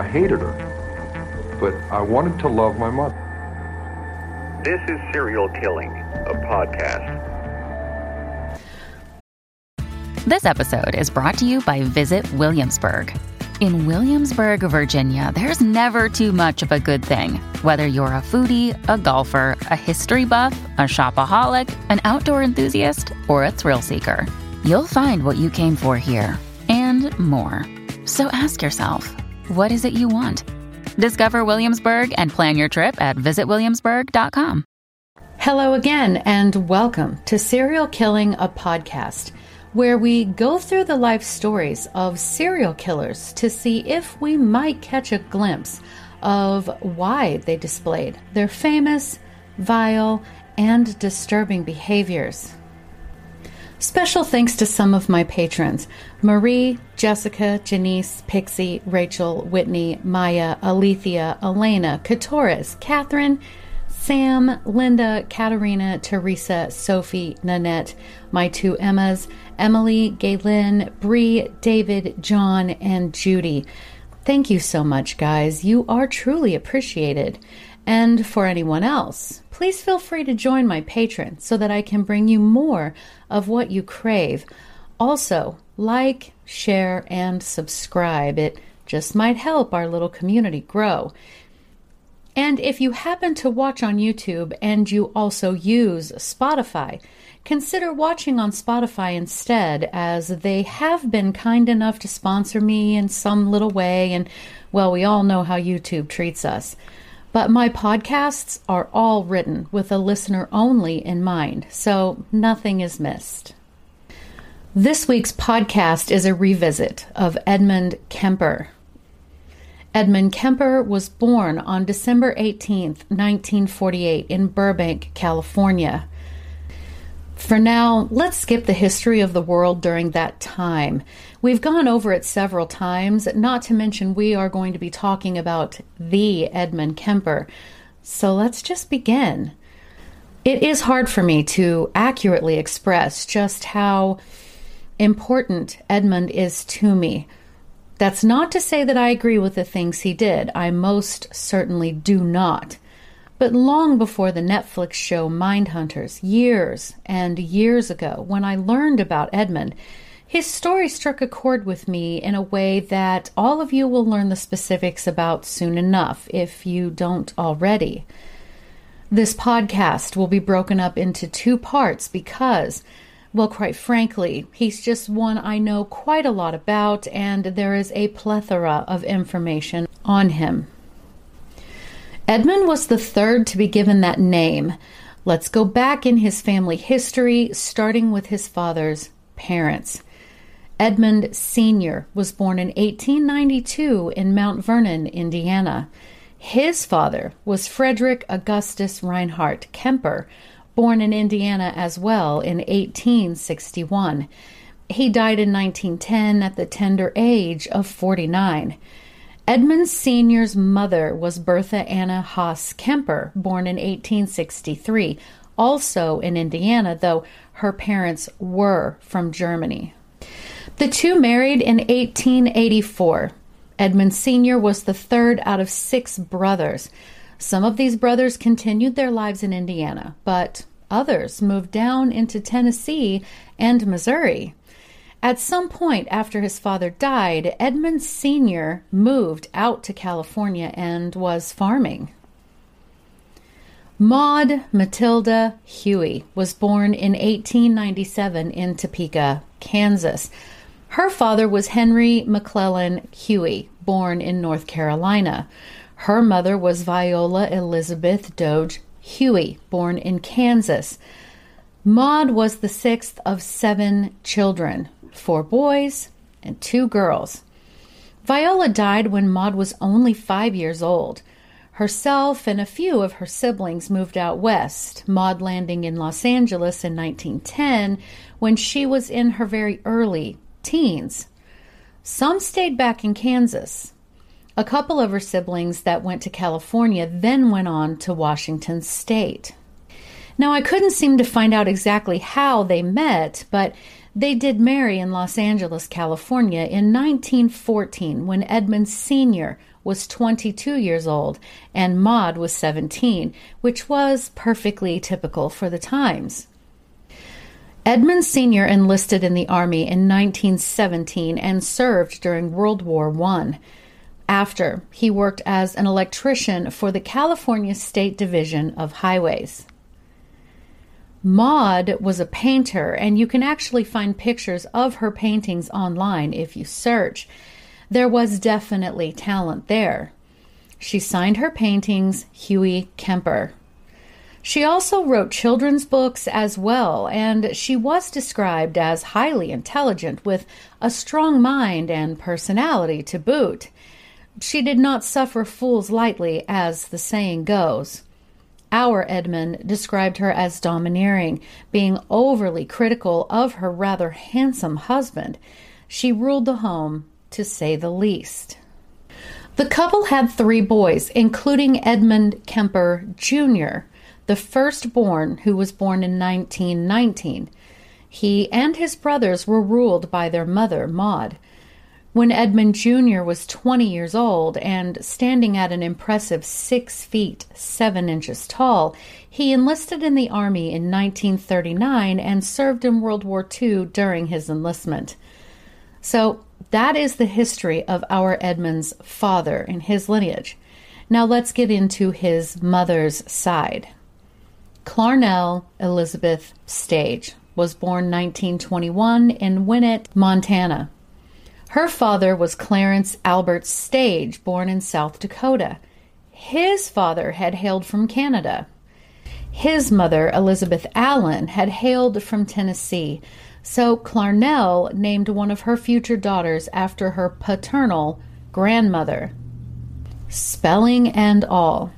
I hated her, but I wanted to love my mother. This is Serial Killing, a podcast. This episode is brought to you by Visit Williamsburg. In Williamsburg, Virginia, there's never too much of a good thing. Whether you're a foodie, a golfer, a history buff, a shopaholic, an outdoor enthusiast, or a thrill seeker, you'll find what you came for here and more. So ask yourself, what is it you want? Discover Williamsburg and plan your trip at visitwilliamsburg.com. Hello again, and welcome to Serial Killing, a podcast where we go through the life stories of serial killers to see if we might catch a glimpse of why they displayed their famous, vile, and disturbing behaviors. Special thanks to some of my patrons Marie, Jessica, Janice, Pixie, Rachel, Whitney, Maya, Alethea, Elena, Katoris, Catherine, Sam, Linda, Katerina, Teresa, Sophie, Nanette, my two Emmas, Emily, Galen, Bree, David, John, and Judy. Thank you so much, guys. You are truly appreciated. And for anyone else, please feel free to join my Patreon so that I can bring you more of what you crave. Also, like, share, and subscribe. It just might help our little community grow. And if you happen to watch on YouTube and you also use Spotify, consider watching on Spotify instead, as they have been kind enough to sponsor me in some little way. And, well, we all know how YouTube treats us. But my podcasts are all written with a listener only in mind, so nothing is missed. This week's podcast is a revisit of Edmund Kemper. Edmund Kemper was born on December 18, 1948, in Burbank, California. For now, let's skip the history of the world during that time. We've gone over it several times, not to mention we are going to be talking about the Edmund Kemper. So let's just begin. It is hard for me to accurately express just how important Edmund is to me. That's not to say that I agree with the things he did. I most certainly do not. But long before the Netflix show Mindhunters, years and years ago, when I learned about Edmund, his story struck a chord with me in a way that all of you will learn the specifics about soon enough, if you don't already. This podcast will be broken up into two parts because well, quite frankly, he's just one I know quite a lot about, and there is a plethora of information on him. Edmund was the third to be given that name. Let's go back in his family history, starting with his father's parents. Edmund Sr. was born in 1892 in Mount Vernon, Indiana. His father was Frederick Augustus Reinhardt Kemper, born in Indiana as well in 1861. He died in 1910 at the tender age of 49. Edmund Sr.'s mother was Bertha Anna Haas Kemper, born in 1863, also in Indiana, though her parents were from Germany. The two married in 1884. Edmund Sr. was the third out of six brothers. Some of these brothers continued their lives in Indiana, but others moved down into Tennessee and Missouri. At some point after his father died, Edmund Sr. moved out to California and was farming. Maud Matilda Huey was born in 1897 in Topeka, Kansas. Her father was Henry McClellan Huey, born in North Carolina. Her mother was Viola Elizabeth Doge Huey, born in Kansas. Maud was the sixth of seven children, four boys and two girls. Viola died when Maud was only five years old. Herself and a few of her siblings moved out west, Maud landing in Los Angeles in 1910 when she was in her very early teens. Some stayed back in Kansas. A couple of her siblings that went to California then went on to Washington State. Now, I couldn't seem to find out exactly how they met, but they did marry in Los Angeles, California in 1914 when Edmund Sr was 22 years old and Maud was 17, which was perfectly typical for the times. Edmund Sr. enlisted in the Army in 1917 and served during World War I. After, he worked as an electrician for the California State Division of Highways. Maud was a painter, and you can actually find pictures of her paintings online if you search there was definitely talent there. She signed her paintings Huey Kemper. She also wrote children's books as well, and she was described as highly intelligent with a strong mind and personality to boot. She did not suffer fools lightly, as the saying goes. Our Edmund described her as domineering, being overly critical of her rather handsome husband. She ruled the home to say the least. The couple had three boys, including Edmund Kemper Jr., the firstborn, who was born in 1919. He and his brothers were ruled by their mother, Maud. When Edmund Jr. was 20 years old and standing at an impressive 6 feet 7 inches tall, he enlisted in the Army in 1939 and served in World War II during his enlistment. So that is the history of our Edmund's father and his lineage. Now let's get into his mother's side. Clarnell Elizabeth Stage was born 1921 in Winnett, Montana. Her father was Clarence Albert Stage, born in South Dakota. His father had hailed from Canada. His mother, Elizabeth Allen, had hailed from Tennessee, so Clarnell named one of her future daughters after her paternal grandmother. Spelling and all.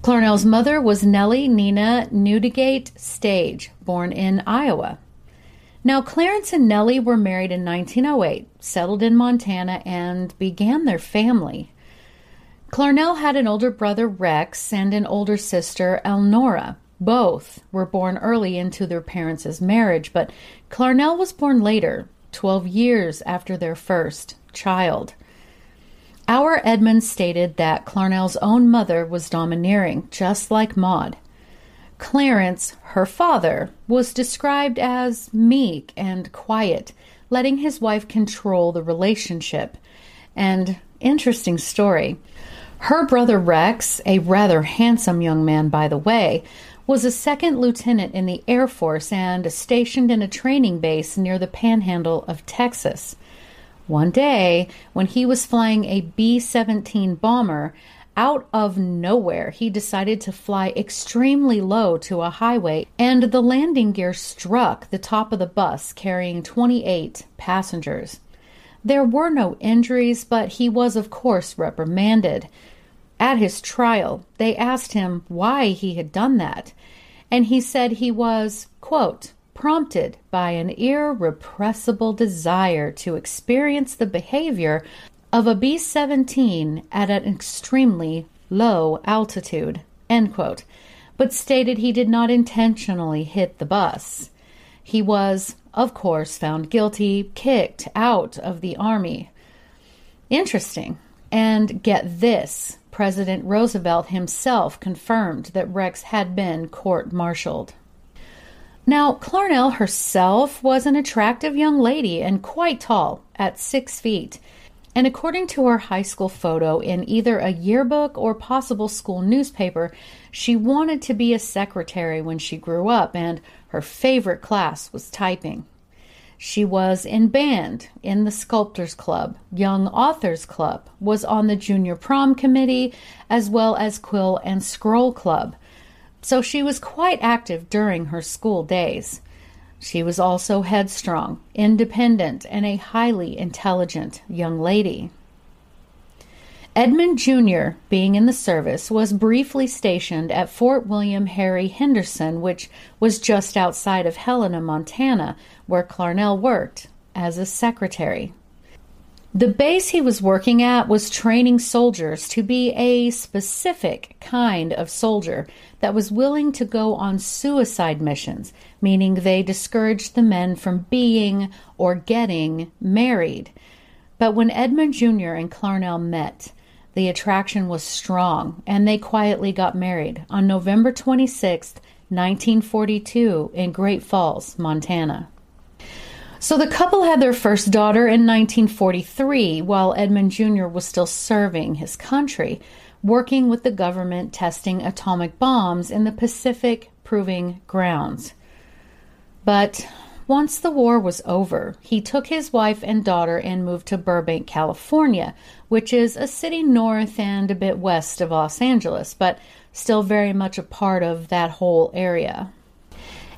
Clarnell's mother was Nellie Nina Newdigate Stage, born in Iowa. Now, Clarence and Nellie were married in 1908, settled in Montana, and began their family. Clarnell had an older brother, Rex, and an older sister, Elnora. Both were born early into their parents' marriage, but Clarnell was born later, 12 years after their first child. Our Edmund stated that Clarnell's own mother was domineering, just like Maud. Clarence, her father, was described as meek and quiet, letting his wife control the relationship. And interesting story. Her brother Rex, a rather handsome young man by the way, was a second lieutenant in the Air Force and stationed in a training base near the panhandle of Texas. One day, when he was flying a B 17 bomber, out of nowhere, he decided to fly extremely low to a highway, and the landing gear struck the top of the bus carrying 28 passengers. There were no injuries, but he was, of course, reprimanded. At his trial, they asked him why he had done that, and he said he was, quote, prompted by an irrepressible desire to experience the behavior of a B 17 at an extremely low altitude, end quote, but stated he did not intentionally hit the bus. He was, of course, found guilty, kicked out of the Army. Interesting. And get this President Roosevelt himself confirmed that Rex had been court martialed. Now, Clarnell herself was an attractive young lady and quite tall, at six feet. And according to her high school photo in either a yearbook or possible school newspaper, she wanted to be a secretary when she grew up, and her favorite class was typing. She was in band in the Sculptors Club, Young Authors Club, was on the Junior Prom Committee, as well as Quill and Scroll Club. So she was quite active during her school days. She was also headstrong, independent, and a highly intelligent young lady. Edmund Jr., being in the service, was briefly stationed at Fort William Harry Henderson, which was just outside of Helena, Montana, where Clarnell worked as a secretary. The base he was working at was training soldiers to be a specific kind of soldier that was willing to go on suicide missions, meaning they discouraged the men from being or getting married. But when Edmund Jr. and Clarnell met, the attraction was strong, and they quietly got married on November 26, 1942, in Great Falls, Montana. So the couple had their first daughter in 1943 while Edmund Jr. was still serving his country, working with the government testing atomic bombs in the Pacific Proving Grounds. But once the war was over, he took his wife and daughter and moved to Burbank, California, which is a city north and a bit west of Los Angeles, but still very much a part of that whole area.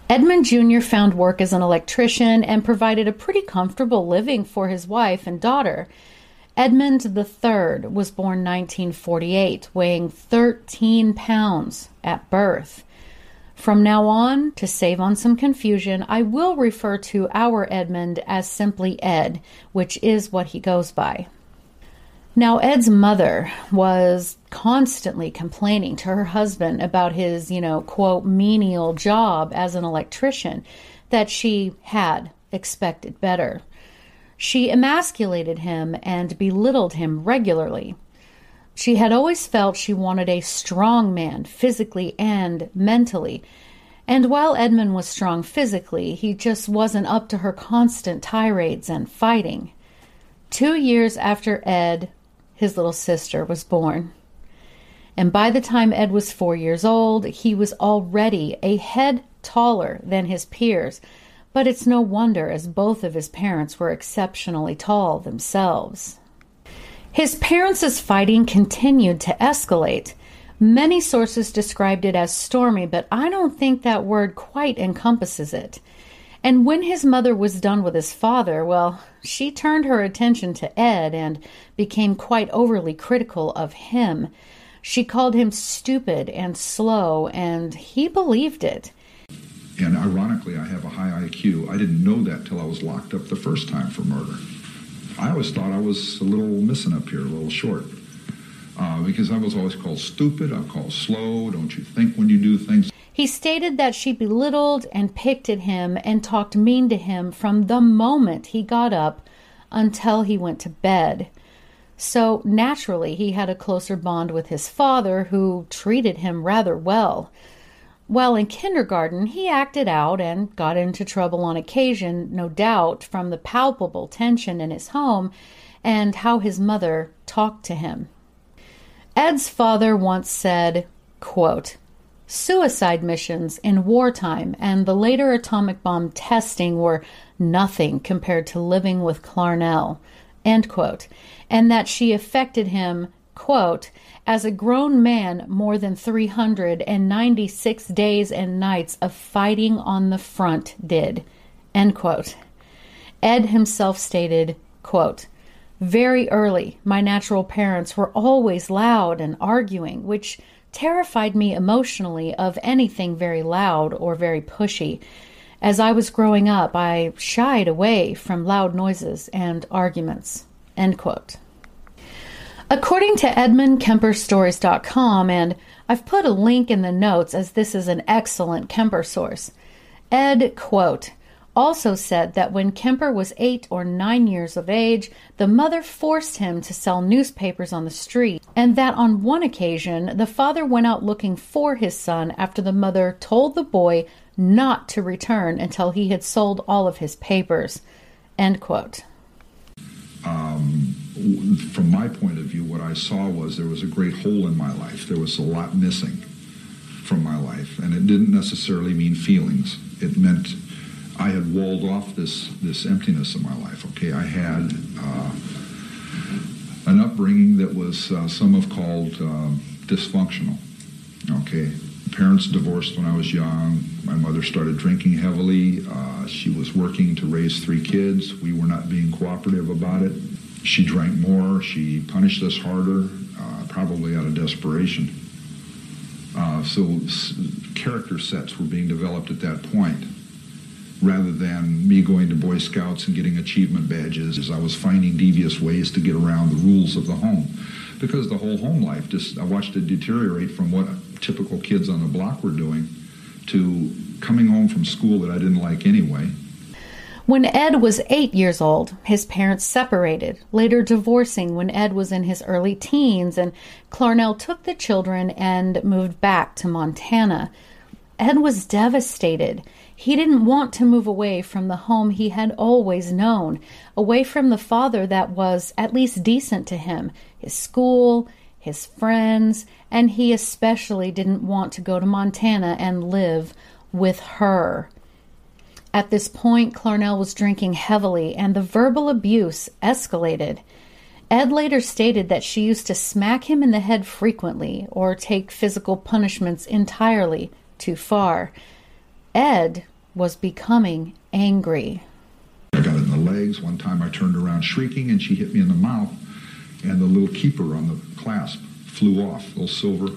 Edmund Jr. found work as an electrician and provided a pretty comfortable living for his wife and daughter. Edmund III was born 1948, weighing 13 pounds at birth. From now on, to save on some confusion, I will refer to our Edmund as simply Ed, which is what he goes by. Now, Ed's mother was constantly complaining to her husband about his, you know, quote, menial job as an electrician, that she had expected better. She emasculated him and belittled him regularly. She had always felt she wanted a strong man, physically and mentally. And while Edmund was strong physically, he just wasn't up to her constant tirades and fighting. Two years after Ed his little sister was born. And by the time Ed was four years old, he was already a head taller than his peers. But it's no wonder, as both of his parents were exceptionally tall themselves. His parents' fighting continued to escalate. Many sources described it as stormy, but I don't think that word quite encompasses it. And when his mother was done with his father, well, she turned her attention to Ed and became quite overly critical of him. She called him stupid and slow, and he believed it. And ironically, I have a high IQ. I didn't know that till I was locked up the first time for murder. I always thought I was a little missing up here, a little short. Uh, because I was always called stupid, I'm called slow, don't you think when you do things? He stated that she belittled and picked at him and talked mean to him from the moment he got up until he went to bed. So naturally, he had a closer bond with his father, who treated him rather well. While in kindergarten, he acted out and got into trouble on occasion, no doubt, from the palpable tension in his home and how his mother talked to him. Ed's father once said, quote, Suicide missions in wartime and the later atomic bomb testing were nothing compared to living with Clarnell, end quote, and that she affected him, quote, as a grown man more than 396 days and nights of fighting on the front did, end quote. Ed himself stated, quote, very early, my natural parents were always loud and arguing, which terrified me emotionally of anything very loud or very pushy. As I was growing up, I shied away from loud noises and arguments. End quote. According to EdmundKemperStories.com, and I've put a link in the notes as this is an excellent Kemper source, Ed, quote, also said that when Kemper was eight or nine years of age, the mother forced him to sell newspapers on the street, and that on one occasion the father went out looking for his son after the mother told the boy not to return until he had sold all of his papers. End quote. Um, from my point of view, what I saw was there was a great hole in my life. There was a lot missing from my life, and it didn't necessarily mean feelings. It meant I had walled off this this emptiness in my life. Okay, I had uh, an upbringing that was uh, some have called uh, dysfunctional. Okay, parents divorced when I was young. My mother started drinking heavily. Uh, she was working to raise three kids. We were not being cooperative about it. She drank more. She punished us harder, uh, probably out of desperation. Uh, so s- character sets were being developed at that point rather than me going to Boy Scouts and getting achievement badges as I was finding devious ways to get around the rules of the home. Because the whole home life just I watched it deteriorate from what typical kids on the block were doing to coming home from school that I didn't like anyway. When Ed was eight years old, his parents separated, later divorcing when Ed was in his early teens, and Clarnell took the children and moved back to Montana. Ed was devastated. He didn't want to move away from the home he had always known, away from the father that was at least decent to him, his school, his friends, and he especially didn't want to go to Montana and live with her. At this point, Clarnell was drinking heavily, and the verbal abuse escalated. Ed later stated that she used to smack him in the head frequently or take physical punishments entirely too far. Ed was becoming angry. I got it in the legs. One time I turned around shrieking and she hit me in the mouth, and the little keeper on the clasp flew off, little silver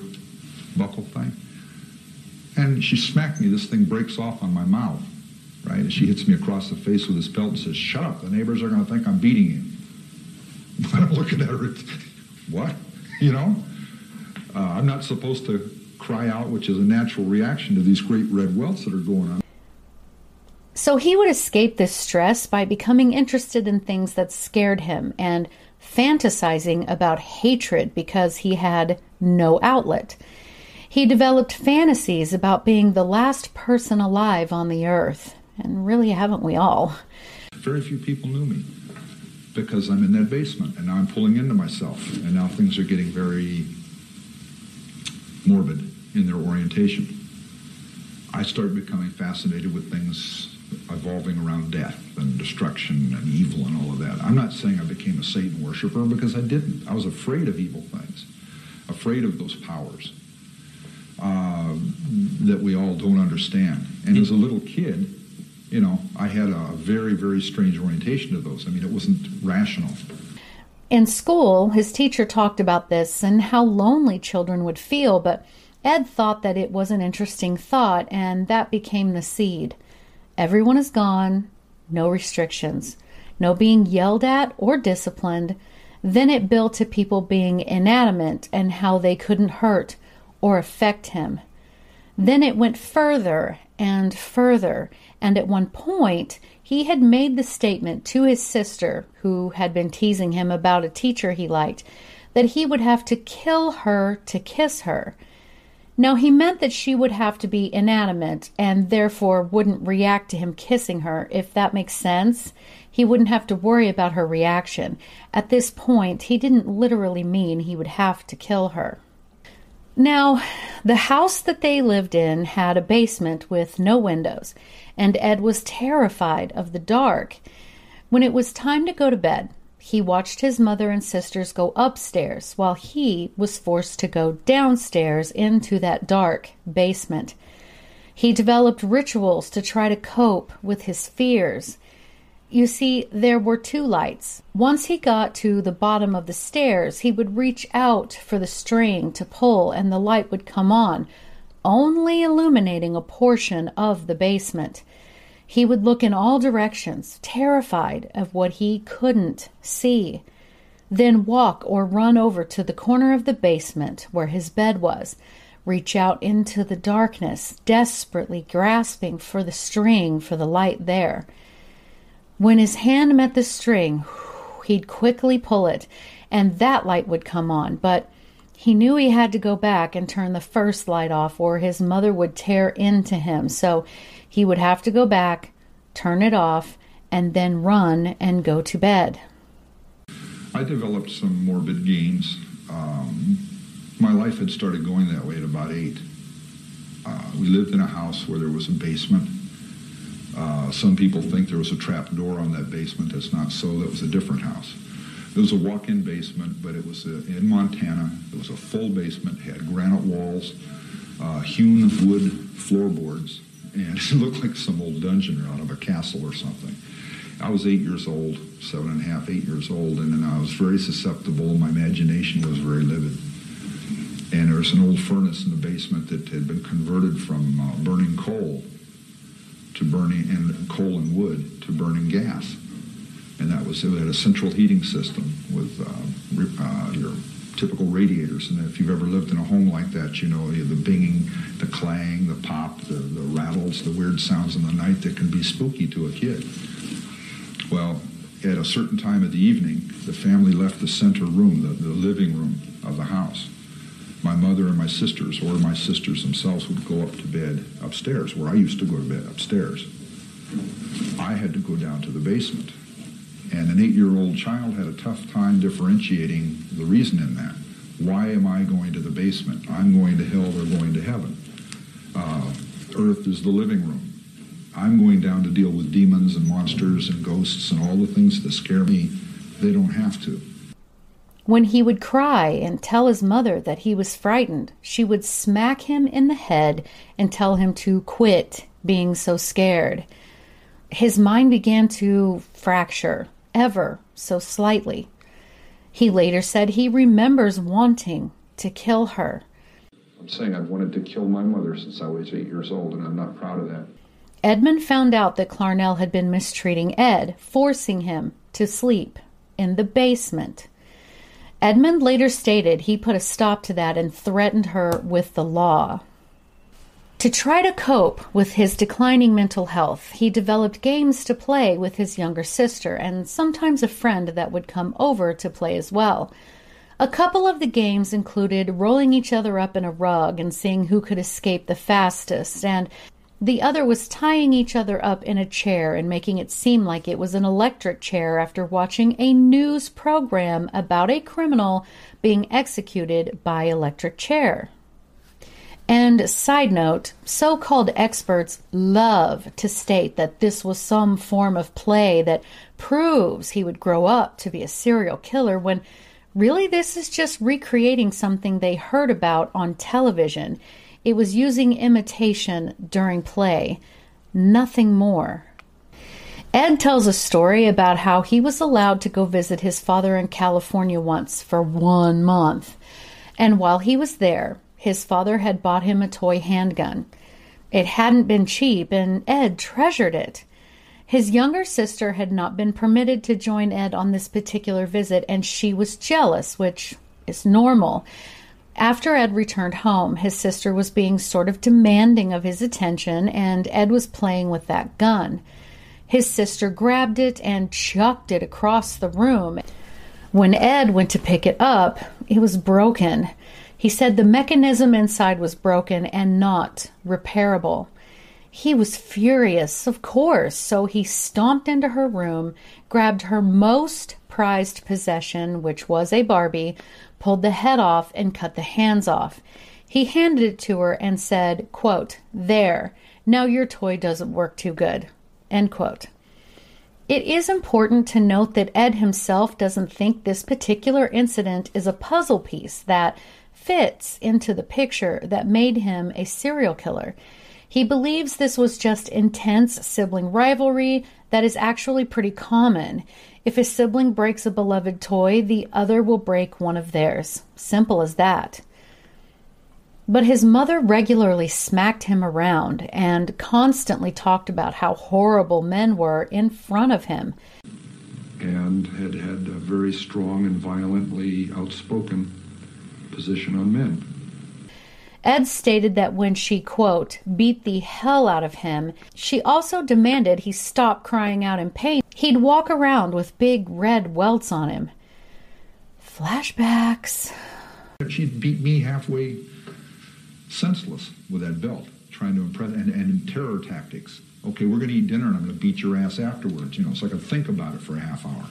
buckle thing. And she smacked me. This thing breaks off on my mouth, right? And she hits me across the face with this belt and says, Shut up. The neighbors are going to think I'm beating you. But I'm looking at her, what? You know? Uh, I'm not supposed to cry out, which is a natural reaction to these great red welts that are going on. So he would escape this stress by becoming interested in things that scared him and fantasizing about hatred because he had no outlet. He developed fantasies about being the last person alive on the earth. And really, haven't we all? Very few people knew me because I'm in that basement and now I'm pulling into myself and now things are getting very morbid in their orientation. I start becoming fascinated with things evolving around death and destruction and evil and all of that. I'm not saying I became a Satan worshiper because I didn't. I was afraid of evil things, afraid of those powers uh, that we all don't understand. And as a little kid, you know, I had a very, very strange orientation to those. I mean, it wasn't rational. In school, his teacher talked about this and how lonely children would feel, but Ed thought that it was an interesting thought, and that became the seed. Everyone is gone, no restrictions, no being yelled at or disciplined. Then it built to people being inanimate and how they couldn't hurt or affect him. Then it went further and further, and at one point he had made the statement to his sister, who had been teasing him about a teacher he liked, that he would have to kill her to kiss her. Now, he meant that she would have to be inanimate and therefore wouldn't react to him kissing her, if that makes sense. He wouldn't have to worry about her reaction. At this point, he didn't literally mean he would have to kill her. Now, the house that they lived in had a basement with no windows, and Ed was terrified of the dark. When it was time to go to bed, he watched his mother and sisters go upstairs while he was forced to go downstairs into that dark basement. He developed rituals to try to cope with his fears. You see, there were two lights. Once he got to the bottom of the stairs, he would reach out for the string to pull, and the light would come on, only illuminating a portion of the basement. He would look in all directions, terrified of what he couldn't see. Then walk or run over to the corner of the basement where his bed was, reach out into the darkness, desperately grasping for the string for the light there. When his hand met the string, he'd quickly pull it, and that light would come on, but he knew he had to go back and turn the first light off, or his mother would tear into him. So he would have to go back, turn it off, and then run and go to bed. I developed some morbid games. Um, my life had started going that way at about eight. Uh, we lived in a house where there was a basement. Uh, some people think there was a trap door on that basement. That's not so. That was a different house. It was a walk-in basement, but it was a, in Montana. It was a full basement. It had granite walls. uh, hewn wood floorboards, and it looked like some old dungeon out of a castle or something. I was eight years old, seven and a half, eight years old, and I was very susceptible. My imagination was very livid. And there was an old furnace in the basement that had been converted from uh, burning coal to burning and coal and wood to burning gas. And that was it had a central heating system with uh, uh, your typical radiators. And if you've ever lived in a home like that, you know the binging, the clang, the pop, the, the rattles, the weird sounds in the night that can be spooky to a kid. Well, at a certain time of the evening, the family left the center room, the, the living room of the house. My mother and my sisters, or my sisters themselves, would go up to bed upstairs, where I used to go to bed upstairs. I had to go down to the basement. And an eight year old child had a tough time differentiating the reason in that. Why am I going to the basement? I'm going to hell, they're going to heaven. Uh, Earth is the living room. I'm going down to deal with demons and monsters and ghosts and all the things that scare me. They don't have to. When he would cry and tell his mother that he was frightened, she would smack him in the head and tell him to quit being so scared. His mind began to fracture, ever so slightly. He later said he remembers wanting to kill her. I'm saying I've wanted to kill my mother since I was eight years old, and I'm not proud of that. Edmund found out that Clarnell had been mistreating Ed, forcing him to sleep in the basement. Edmund later stated he put a stop to that and threatened her with the law. To try to cope with his declining mental health, he developed games to play with his younger sister and sometimes a friend that would come over to play as well. A couple of the games included rolling each other up in a rug and seeing who could escape the fastest, and the other was tying each other up in a chair and making it seem like it was an electric chair after watching a news program about a criminal being executed by electric chair. And side note, so called experts love to state that this was some form of play that proves he would grow up to be a serial killer when really this is just recreating something they heard about on television it was using imitation during play, nothing more. Ed tells a story about how he was allowed to go visit his father in California once for one month. And while he was there, his father had bought him a toy handgun. It hadn't been cheap, and Ed treasured it. His younger sister had not been permitted to join Ed on this particular visit, and she was jealous, which is normal. After Ed returned home, his sister was being sort of demanding of his attention, and Ed was playing with that gun. His sister grabbed it and chucked it across the room. When Ed went to pick it up, it was broken. He said the mechanism inside was broken and not repairable. He was furious, of course, so he stomped into her room, grabbed her most prized possession, which was a Barbie, pulled the head off, and cut the hands off. He handed it to her and said, quote, There, now your toy doesn't work too good. End quote. It is important to note that Ed himself doesn't think this particular incident is a puzzle piece that fits into the picture that made him a serial killer. He believes this was just intense sibling rivalry that is actually pretty common. If a sibling breaks a beloved toy, the other will break one of theirs. Simple as that. But his mother regularly smacked him around and constantly talked about how horrible men were in front of him. And had had a very strong and violently outspoken position on men. Ed stated that when she, quote, beat the hell out of him, she also demanded he stop crying out in pain. He'd walk around with big red welts on him. Flashbacks. She'd beat me halfway senseless with that belt, trying to impress, and, and terror tactics. Okay, we're going to eat dinner and I'm going to beat your ass afterwards, you know, so I could think about it for a half hour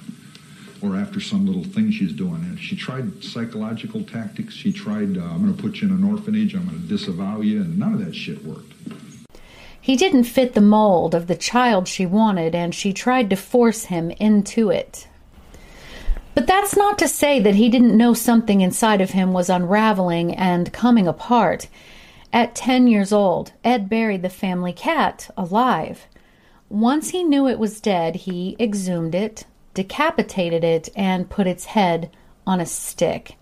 or after some little thing she's doing. And she tried psychological tactics. She tried, uh, I'm going to put you in an orphanage, I'm going to disavow you, and none of that shit worked. He didn't fit the mold of the child she wanted, and she tried to force him into it. But that's not to say that he didn't know something inside of him was unraveling and coming apart. At 10 years old, Ed buried the family cat alive. Once he knew it was dead, he exhumed it, decapitated it, and put its head on a stick.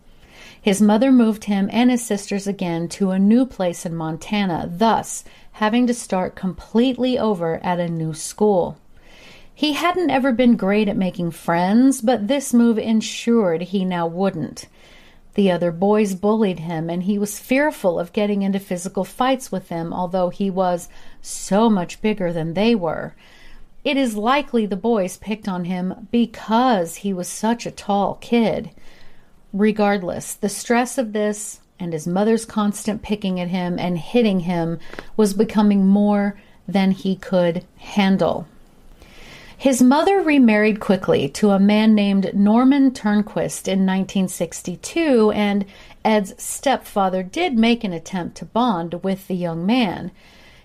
His mother moved him and his sisters again to a new place in Montana, thus having to start completely over at a new school. He hadn't ever been great at making friends, but this move ensured he now wouldn't. The other boys bullied him, and he was fearful of getting into physical fights with them, although he was so much bigger than they were. It is likely the boys picked on him because he was such a tall kid. Regardless, the stress of this and his mother's constant picking at him and hitting him was becoming more than he could handle. His mother remarried quickly to a man named Norman Turnquist in 1962, and Ed's stepfather did make an attempt to bond with the young man.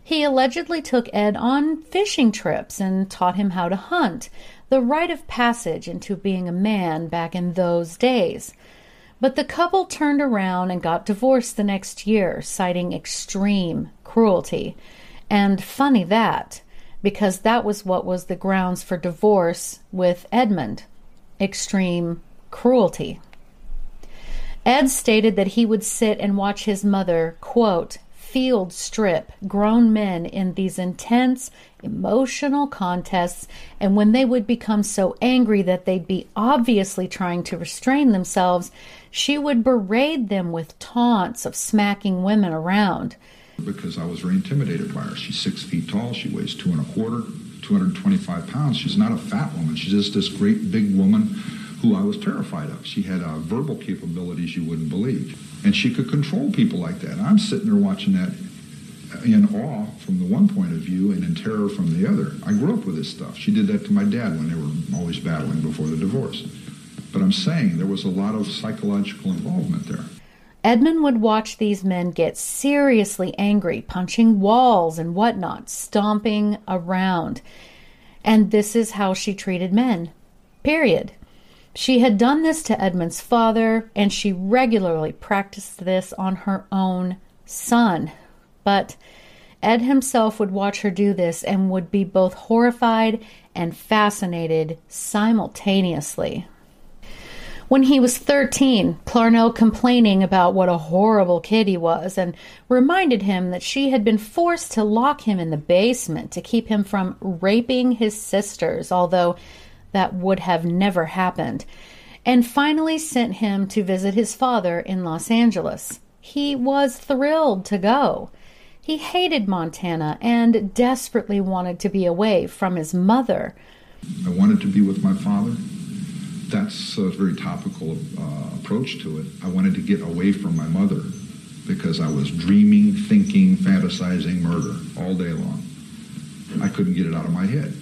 He allegedly took Ed on fishing trips and taught him how to hunt, the rite of passage into being a man back in those days. But the couple turned around and got divorced the next year, citing extreme cruelty. And funny that because that was what was the grounds for divorce with Edmund extreme cruelty. Ed stated that he would sit and watch his mother, quote, field strip grown men in these intense emotional contests, and when they would become so angry that they'd be obviously trying to restrain themselves, she would berate them with taunts of smacking women around because I was very intimidated by her. She's six feet tall. She weighs two and a quarter, 225 pounds. She's not a fat woman. She's just this great big woman who I was terrified of. She had uh, verbal capabilities you wouldn't believe. And she could control people like that. I'm sitting there watching that in awe from the one point of view and in terror from the other. I grew up with this stuff. She did that to my dad when they were always battling before the divorce. But I'm saying there was a lot of psychological involvement there. Edmund would watch these men get seriously angry, punching walls and whatnot, stomping around. And this is how she treated men. Period. She had done this to Edmund's father, and she regularly practiced this on her own son. But Ed himself would watch her do this and would be both horrified and fascinated simultaneously. When he was 13, Clarnell complaining about what a horrible kid he was and reminded him that she had been forced to lock him in the basement to keep him from raping his sisters, although that would have never happened, and finally sent him to visit his father in Los Angeles. He was thrilled to go. He hated Montana and desperately wanted to be away from his mother. I wanted to be with my father that's a very topical uh, approach to it. I wanted to get away from my mother because I was dreaming, thinking, fantasizing murder all day long. I couldn't get it out of my head.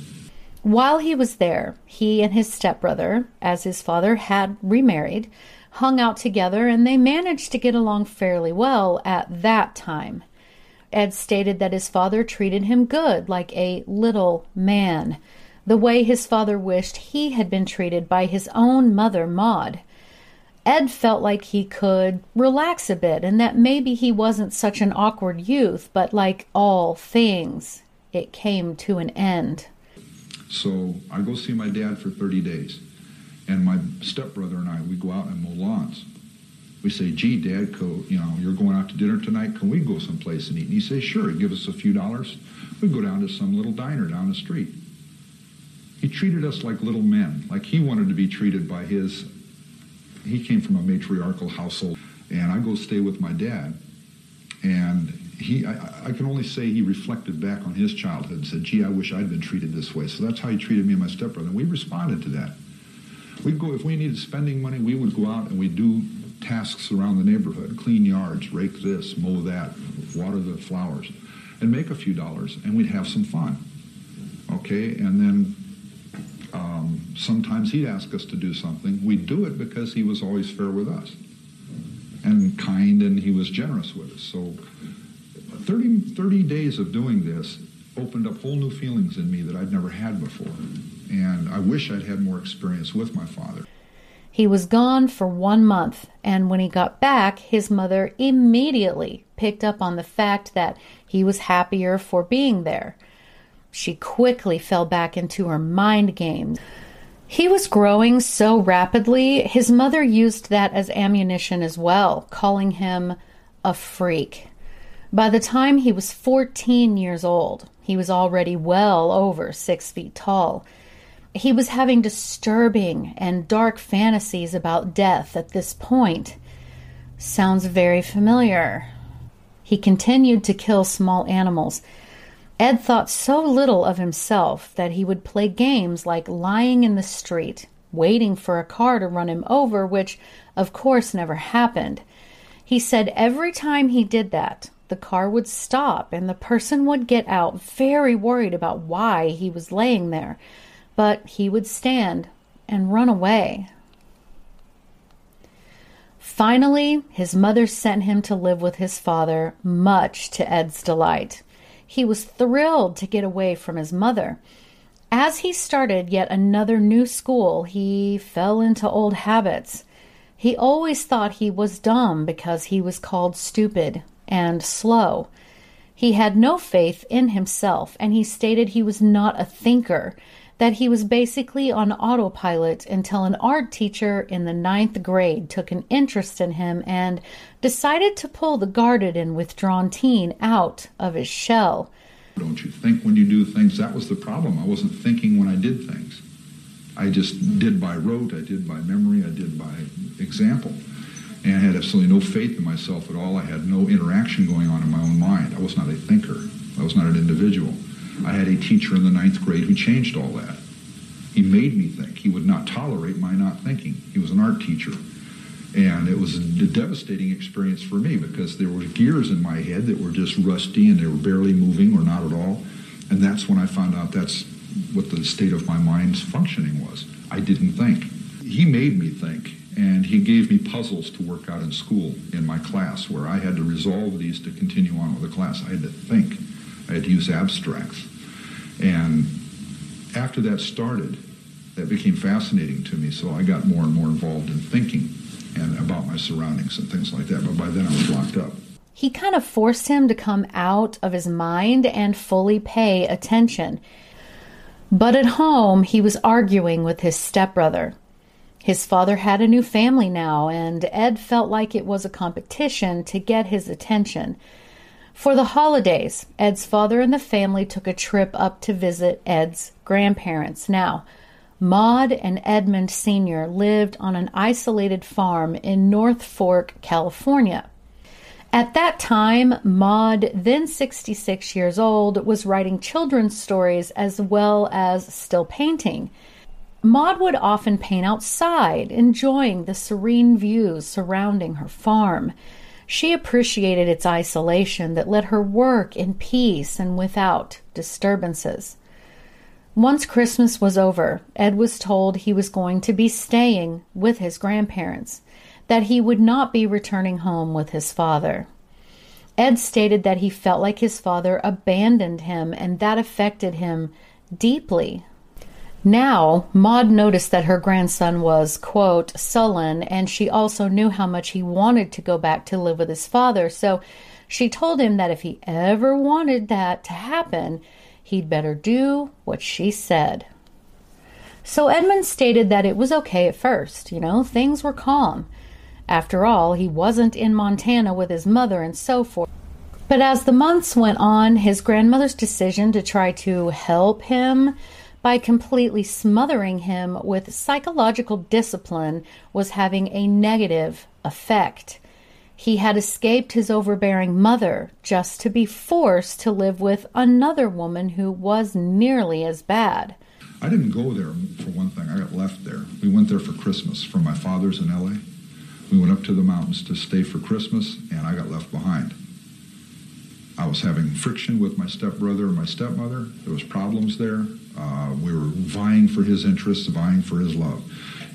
While he was there, he and his stepbrother, as his father had remarried, hung out together and they managed to get along fairly well at that time. Ed stated that his father treated him good, like a little man the way his father wished he had been treated by his own mother, Maud. Ed felt like he could relax a bit and that maybe he wasn't such an awkward youth, but like all things, it came to an end. So I go see my dad for 30 days, and my stepbrother and I, we go out and mow lawns. We say, gee, Dad, co- you know, you're going out to dinner tonight. Can we go someplace and eat? And he says, sure. He gives us a few dollars. We go down to some little diner down the street he treated us like little men, like he wanted to be treated by his. He came from a matriarchal household, and I go stay with my dad, and he, I, I, can only say he reflected back on his childhood and said, gee, I wish I'd been treated this way. So that's how he treated me and my stepbrother. And we responded to that. We'd go, if we needed spending money, we would go out and we'd do tasks around the neighborhood, clean yards, rake this, mow that, water the flowers, and make a few dollars, and we'd have some fun. Okay, and then um, sometimes he'd ask us to do something. We'd do it because he was always fair with us and kind and he was generous with us. So 30, 30 days of doing this opened up whole new feelings in me that I'd never had before. And I wish I'd had more experience with my father. He was gone for one month, and when he got back, his mother immediately picked up on the fact that he was happier for being there. She quickly fell back into her mind games. He was growing so rapidly, his mother used that as ammunition as well, calling him a freak. By the time he was 14 years old, he was already well over six feet tall. He was having disturbing and dark fantasies about death at this point. Sounds very familiar. He continued to kill small animals. Ed thought so little of himself that he would play games like lying in the street, waiting for a car to run him over, which of course never happened. He said every time he did that, the car would stop and the person would get out very worried about why he was laying there, but he would stand and run away. Finally, his mother sent him to live with his father, much to Ed's delight. He was thrilled to get away from his mother. As he started yet another new school, he fell into old habits. He always thought he was dumb because he was called stupid and slow. He had no faith in himself, and he stated he was not a thinker, that he was basically on autopilot until an art teacher in the ninth grade took an interest in him and decided to pull the guarded and withdrawn teen out of his shell. Don't you think when you do things? That was the problem. I wasn't thinking when I did things. I just did by rote, I did by memory, I did by example and I had absolutely no faith in myself at all. I had no interaction going on in my own mind. I was not a thinker. I was not an individual. I had a teacher in the ninth grade who changed all that. He made me think. He would not tolerate my not thinking. He was an art teacher. And it was a devastating experience for me because there were gears in my head that were just rusty and they were barely moving or not at all. And that's when I found out that's what the state of my mind's functioning was. I didn't think. He made me think and he gave me puzzles to work out in school in my class where I had to resolve these to continue on with the class. I had to think. I had to use abstracts. And after that started, that became fascinating to me, so I got more and more involved in thinking and about my surroundings and things like that. But by then I was locked up. He kind of forced him to come out of his mind and fully pay attention. But at home, he was arguing with his stepbrother. His father had a new family now, and Ed felt like it was a competition to get his attention. For the holidays, Ed's father and the family took a trip up to visit Ed's grandparents. Now, Maude and Edmund Sr. lived on an isolated farm in North Fork, California. At that time, Maude, then 66 years old, was writing children's stories as well as still painting. Maude would often paint outside, enjoying the serene views surrounding her farm. She appreciated its isolation that let her work in peace and without disturbances. Once Christmas was over, Ed was told he was going to be staying with his grandparents, that he would not be returning home with his father. Ed stated that he felt like his father abandoned him and that affected him deeply now, Maude noticed that her grandson was, quote, sullen, and she also knew how much he wanted to go back to live with his father. So she told him that if he ever wanted that to happen, he'd better do what she said. So Edmund stated that it was okay at first, you know, things were calm. After all, he wasn't in Montana with his mother and so forth. But as the months went on, his grandmother's decision to try to help him by completely smothering him with psychological discipline was having a negative effect. He had escaped his overbearing mother just to be forced to live with another woman who was nearly as bad. I didn't go there for one thing. I got left there. We went there for Christmas from my father's in LA. We went up to the mountains to stay for Christmas, and I got left behind. I was having friction with my stepbrother and my stepmother. There was problems there. Uh, we were vying for his interests, vying for his love.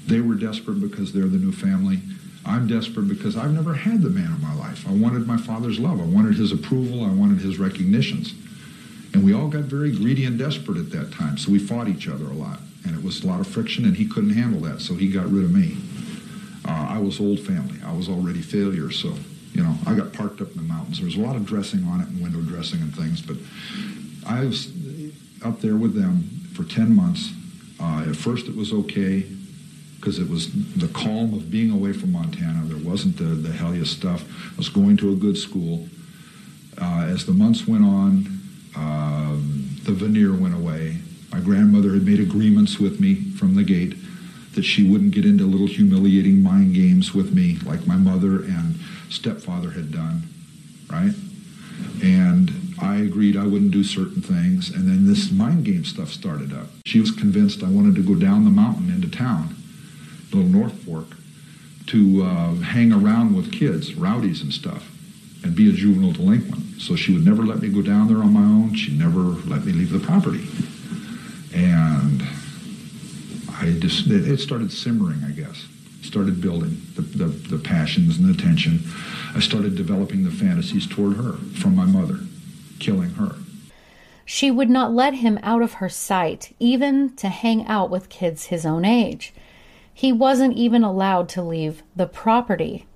They were desperate because they're the new family. I'm desperate because I've never had the man of my life. I wanted my father's love. I wanted his approval. I wanted his recognitions. And we all got very greedy and desperate at that time, so we fought each other a lot. And it was a lot of friction, and he couldn't handle that, so he got rid of me. I was old family. I was already failure, so you know I got parked up in the mountains. There was a lot of dressing on it and window dressing and things, but I was up there with them for ten months. Uh, at first, it was okay because it was the calm of being away from Montana. There wasn't the, the hellish stuff. I was going to a good school. Uh, as the months went on, um, the veneer went away. My grandmother had made agreements with me from the gate that she wouldn't get into little humiliating mind games with me like my mother and stepfather had done, right? And I agreed I wouldn't do certain things. And then this mind game stuff started up. She was convinced I wanted to go down the mountain into town, little North Fork, to uh, hang around with kids, rowdies and stuff, and be a juvenile delinquent. So she would never let me go down there on my own. She'd never let me leave the property. And I just, it started simmering, I guess. Started building the, the, the passions and the tension. I started developing the fantasies toward her from my mother, killing her. She would not let him out of her sight, even to hang out with kids his own age. He wasn't even allowed to leave the property.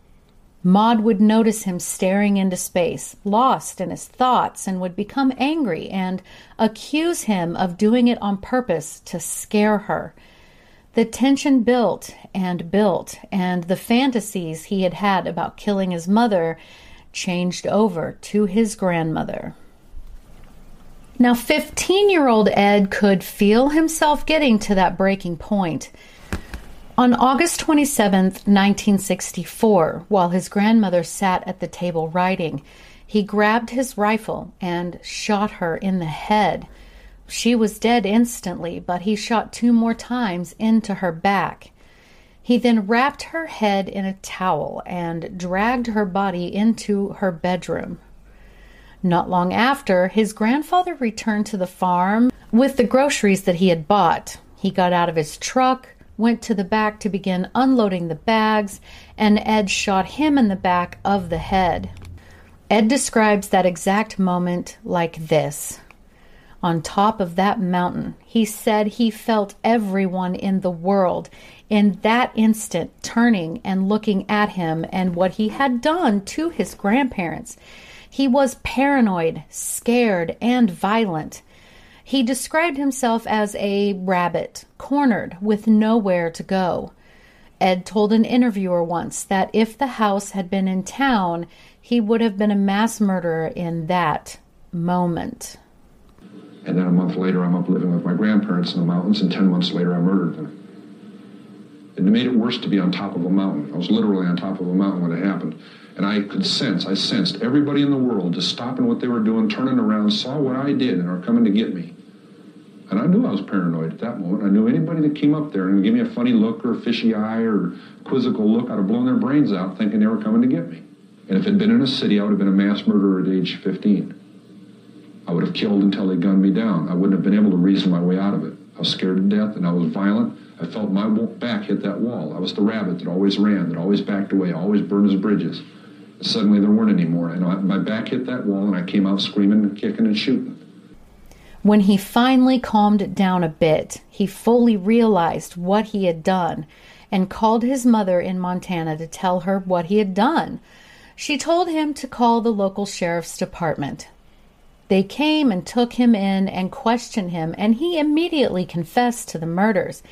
Maude would notice him staring into space, lost in his thoughts, and would become angry and accuse him of doing it on purpose to scare her. The tension built and built, and the fantasies he had had about killing his mother changed over to his grandmother. Now, 15 year old Ed could feel himself getting to that breaking point. On August 27, 1964, while his grandmother sat at the table writing, he grabbed his rifle and shot her in the head. She was dead instantly, but he shot two more times into her back. He then wrapped her head in a towel and dragged her body into her bedroom. Not long after, his grandfather returned to the farm with the groceries that he had bought. He got out of his truck, went to the back to begin unloading the bags, and Ed shot him in the back of the head. Ed describes that exact moment like this. On top of that mountain, he said he felt everyone in the world in that instant turning and looking at him and what he had done to his grandparents. He was paranoid, scared, and violent. He described himself as a rabbit, cornered with nowhere to go. Ed told an interviewer once that if the house had been in town, he would have been a mass murderer in that moment. And then a month later, I'm up living with my grandparents in the mountains, and 10 months later, I murdered them. It made it worse to be on top of a mountain. I was literally on top of a mountain when it happened. And I could sense, I sensed everybody in the world just stopping what they were doing, turning around, saw what I did, and are coming to get me. And I knew I was paranoid at that moment. I knew anybody that came up there and gave me a funny look or a fishy eye or quizzical look, I'd have blown their brains out thinking they were coming to get me. And if it had been in a city, I would have been a mass murderer at age 15. I would have killed until they gunned me down. I wouldn't have been able to reason my way out of it. I was scared to death and I was violent. I felt my back hit that wall. I was the rabbit that always ran, that always backed away, always burned his bridges. Suddenly there weren't any more. And I, my back hit that wall and I came out screaming and kicking and shooting. When he finally calmed down a bit, he fully realized what he had done and called his mother in Montana to tell her what he had done. She told him to call the local sheriff's department. They came and took him in and questioned him, and he immediately confessed to the murders.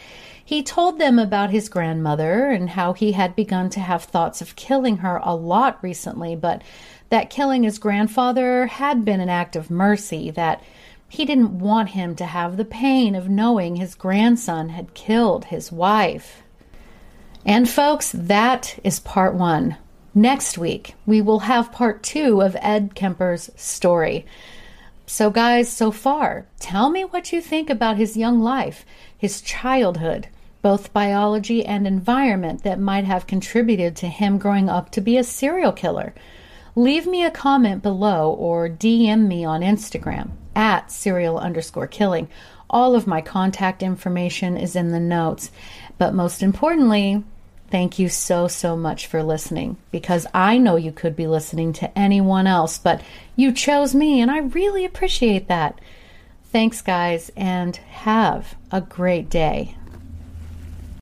He told them about his grandmother and how he had begun to have thoughts of killing her a lot recently, but that killing his grandfather had been an act of mercy, that he didn't want him to have the pain of knowing his grandson had killed his wife. And, folks, that is part one. Next week, we will have part two of Ed Kemper's story. So, guys, so far, tell me what you think about his young life, his childhood, both biology and environment that might have contributed to him growing up to be a serial killer. Leave me a comment below or DM me on Instagram at serial underscore killing. All of my contact information is in the notes. But most importantly, thank you so, so much for listening because I know you could be listening to anyone else, but you chose me and I really appreciate that. Thanks, guys, and have a great day.